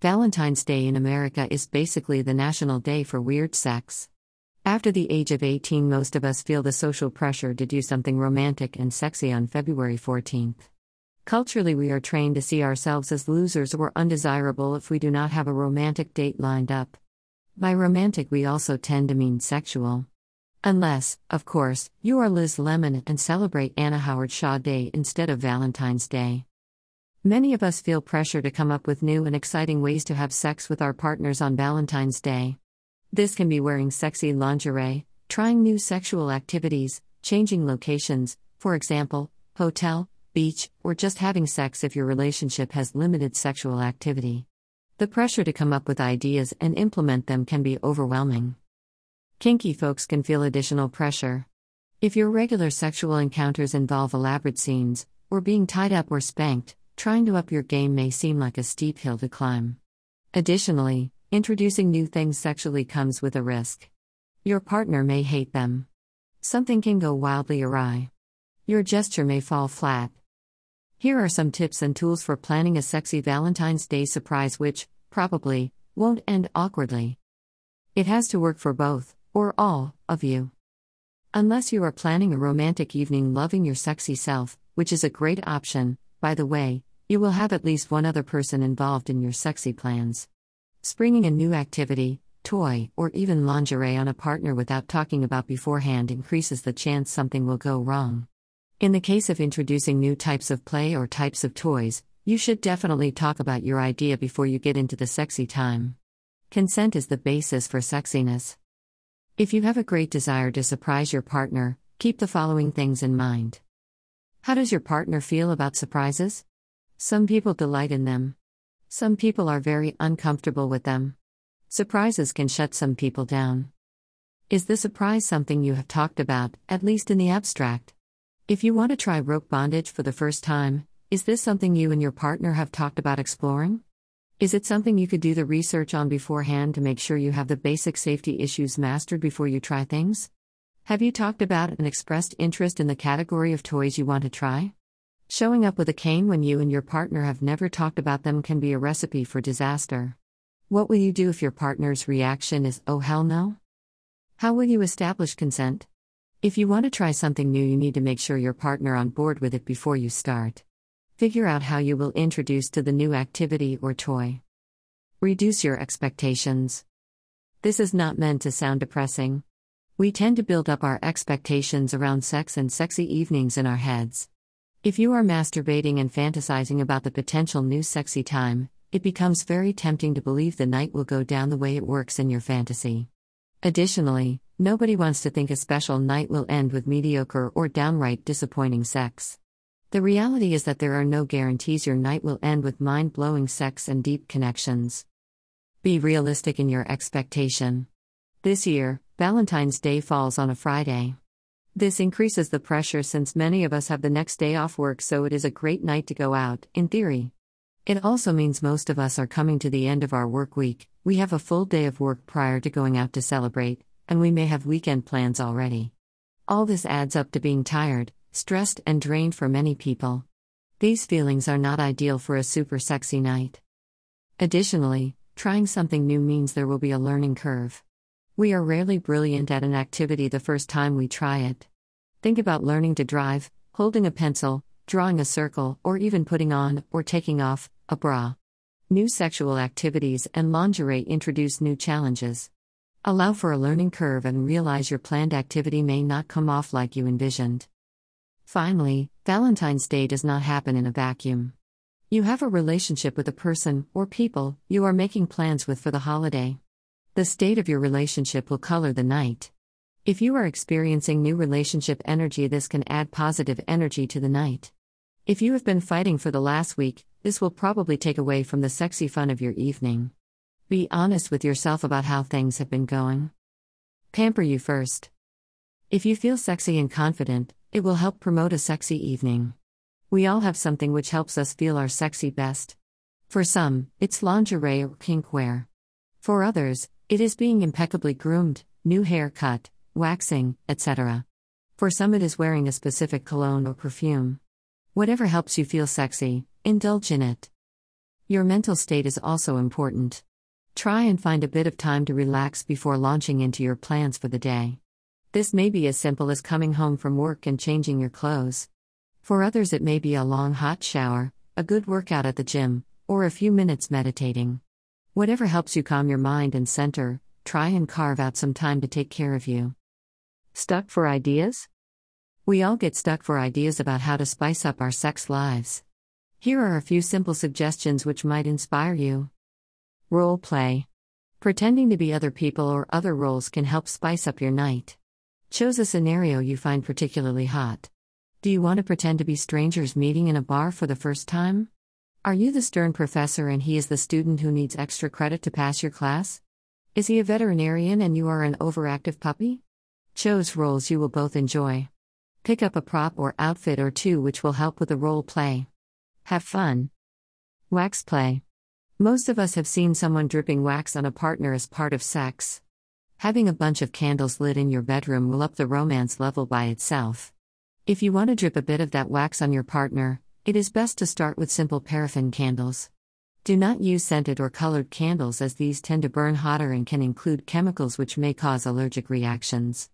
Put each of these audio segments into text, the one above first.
Valentine's Day in America is basically the national day for weird sex. After the age of 18, most of us feel the social pressure to do something romantic and sexy on February 14th. Culturally, we are trained to see ourselves as losers or undesirable if we do not have a romantic date lined up. By romantic, we also tend to mean sexual. Unless, of course, you are Liz Lemon and celebrate Anna Howard Shaw Day instead of Valentine's Day. Many of us feel pressure to come up with new and exciting ways to have sex with our partners on Valentine's Day. This can be wearing sexy lingerie, trying new sexual activities, changing locations, for example, hotel, beach, or just having sex if your relationship has limited sexual activity. The pressure to come up with ideas and implement them can be overwhelming. Kinky folks can feel additional pressure. If your regular sexual encounters involve elaborate scenes, or being tied up or spanked, trying to up your game may seem like a steep hill to climb. Additionally, introducing new things sexually comes with a risk. Your partner may hate them. Something can go wildly awry. Your gesture may fall flat. Here are some tips and tools for planning a sexy Valentine's Day surprise which, probably, won't end awkwardly. It has to work for both, or all, of you. Unless you are planning a romantic evening loving your sexy self, which is a great option, by the way, you will have at least one other person involved in your sexy plans. Springing a new activity, toy, or even lingerie on a partner without talking about beforehand increases the chance something will go wrong. In the case of introducing new types of play or types of toys, you should definitely talk about your idea before you get into the sexy time. Consent is the basis for sexiness. If you have a great desire to surprise your partner, keep the following things in mind. How does your partner feel about surprises? Some people delight in them. Some people are very uncomfortable with them. Surprises can shut some people down. Is the surprise something you have talked about, at least in the abstract? If you want to try rope bondage for the first time, is this something you and your partner have talked about exploring? Is it something you could do the research on beforehand to make sure you have the basic safety issues mastered before you try things? Have you talked about and expressed interest in the category of toys you want to try? Showing up with a cane when you and your partner have never talked about them can be a recipe for disaster. What will you do if your partner's reaction is, oh hell no? How will you establish consent? If you want to try something new, you need to make sure your partner on board with it before you start. Figure out how you will introduce to the new activity or toy. Reduce your expectations. This is not meant to sound depressing. We tend to build up our expectations around sex and sexy evenings in our heads. If you are masturbating and fantasizing about the potential new sexy time, it becomes very tempting to believe the night will go down the way it works in your fantasy. Additionally, nobody wants to think a special night will end with mediocre or downright disappointing sex. The reality is that there are no guarantees your night will end with mind blowing sex and deep connections. Be realistic in your expectation. This year, Valentine's Day falls on a Friday. This increases the pressure since many of us have the next day off work, so it is a great night to go out, in theory. It also means most of us are coming to the end of our work week, we have a full day of work prior to going out to celebrate, and we may have weekend plans already. All this adds up to being tired, stressed, and drained for many people. These feelings are not ideal for a super sexy night. Additionally, trying something new means there will be a learning curve. We are rarely brilliant at an activity the first time we try it. Think about learning to drive, holding a pencil, drawing a circle, or even putting on, or taking off, a bra. New sexual activities and lingerie introduce new challenges. Allow for a learning curve and realize your planned activity may not come off like you envisioned. Finally, Valentine's Day does not happen in a vacuum. You have a relationship with a person, or people, you are making plans with for the holiday. The state of your relationship will color the night. If you are experiencing new relationship energy, this can add positive energy to the night. If you have been fighting for the last week, this will probably take away from the sexy fun of your evening. Be honest with yourself about how things have been going. Pamper you first. If you feel sexy and confident, it will help promote a sexy evening. We all have something which helps us feel our sexy best. For some, it's lingerie or kink wear. For others, it is being impeccably groomed, new hair cut, waxing, etc. For some, it is wearing a specific cologne or perfume. Whatever helps you feel sexy, indulge in it. Your mental state is also important. Try and find a bit of time to relax before launching into your plans for the day. This may be as simple as coming home from work and changing your clothes. For others, it may be a long hot shower, a good workout at the gym, or a few minutes meditating. Whatever helps you calm your mind and center, try and carve out some time to take care of you. Stuck for ideas? We all get stuck for ideas about how to spice up our sex lives. Here are a few simple suggestions which might inspire you. Role play. Pretending to be other people or other roles can help spice up your night. Choose a scenario you find particularly hot. Do you want to pretend to be strangers meeting in a bar for the first time? Are you the stern professor and he is the student who needs extra credit to pass your class? Is he a veterinarian and you are an overactive puppy? Choose roles you will both enjoy. Pick up a prop or outfit or two which will help with the role play. Have fun. Wax play. Most of us have seen someone dripping wax on a partner as part of sex. Having a bunch of candles lit in your bedroom will up the romance level by itself. If you want to drip a bit of that wax on your partner, it is best to start with simple paraffin candles. Do not use scented or colored candles as these tend to burn hotter and can include chemicals which may cause allergic reactions.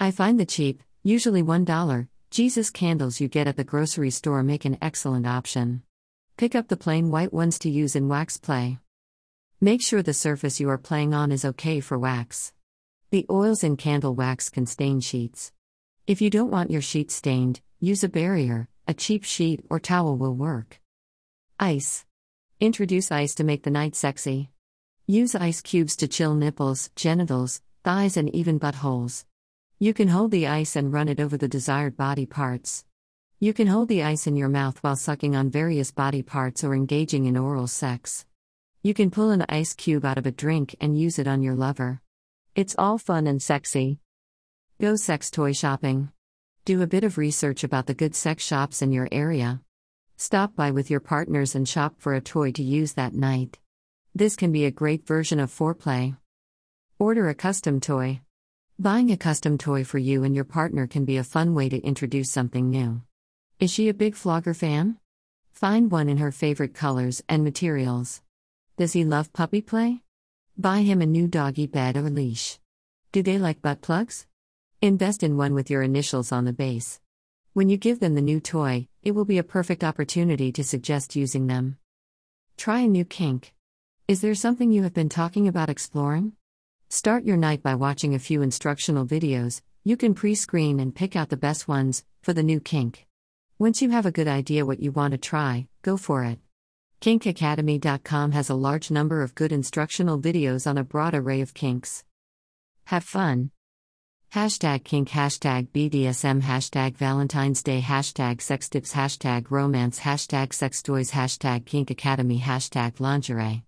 I find the cheap, usually $1, Jesus candles you get at the grocery store make an excellent option. Pick up the plain white ones to use in wax play. Make sure the surface you are playing on is okay for wax. The oils in candle wax can stain sheets. If you don't want your sheet stained, use a barrier, a cheap sheet or towel will work. Ice. Introduce ice to make the night sexy. Use ice cubes to chill nipples, genitals, thighs, and even buttholes. You can hold the ice and run it over the desired body parts. You can hold the ice in your mouth while sucking on various body parts or engaging in oral sex. You can pull an ice cube out of a drink and use it on your lover. It's all fun and sexy. Go sex toy shopping. Do a bit of research about the good sex shops in your area. Stop by with your partners and shop for a toy to use that night. This can be a great version of foreplay. Order a custom toy. Buying a custom toy for you and your partner can be a fun way to introduce something new. Is she a big flogger fan? Find one in her favorite colors and materials. Does he love puppy play? Buy him a new doggy bed or leash. Do they like butt plugs? Invest in one with your initials on the base. When you give them the new toy, it will be a perfect opportunity to suggest using them. Try a new kink. Is there something you have been talking about exploring? Start your night by watching a few instructional videos. You can pre screen and pick out the best ones for the new kink. Once you have a good idea what you want to try, go for it. KinkAcademy.com has a large number of good instructional videos on a broad array of kinks. Have fun! Hashtag kink, hashtag BDSM, hashtag Valentine's Day, hashtag sex tips, hashtag romance, hashtag sex toys, hashtag kink academy, hashtag lingerie.